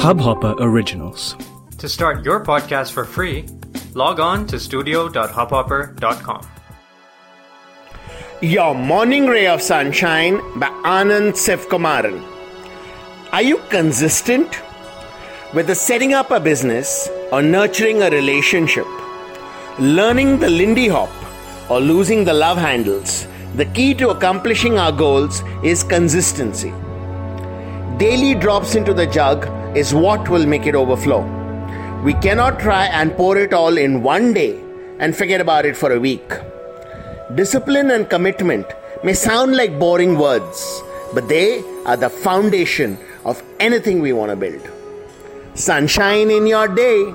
Hubhopper Originals. To start your podcast for free, log on to studio.hubhopper.com. Your Morning Ray of Sunshine by Anand Sivkumaran. Are you consistent? Whether setting up a business or nurturing a relationship, learning the Lindy Hop or losing the love handles, the key to accomplishing our goals is consistency. Daily drops into the jug is what will make it overflow. We cannot try and pour it all in one day and forget about it for a week. Discipline and commitment may sound like boring words, but they are the foundation of anything we want to build. Sunshine in your day.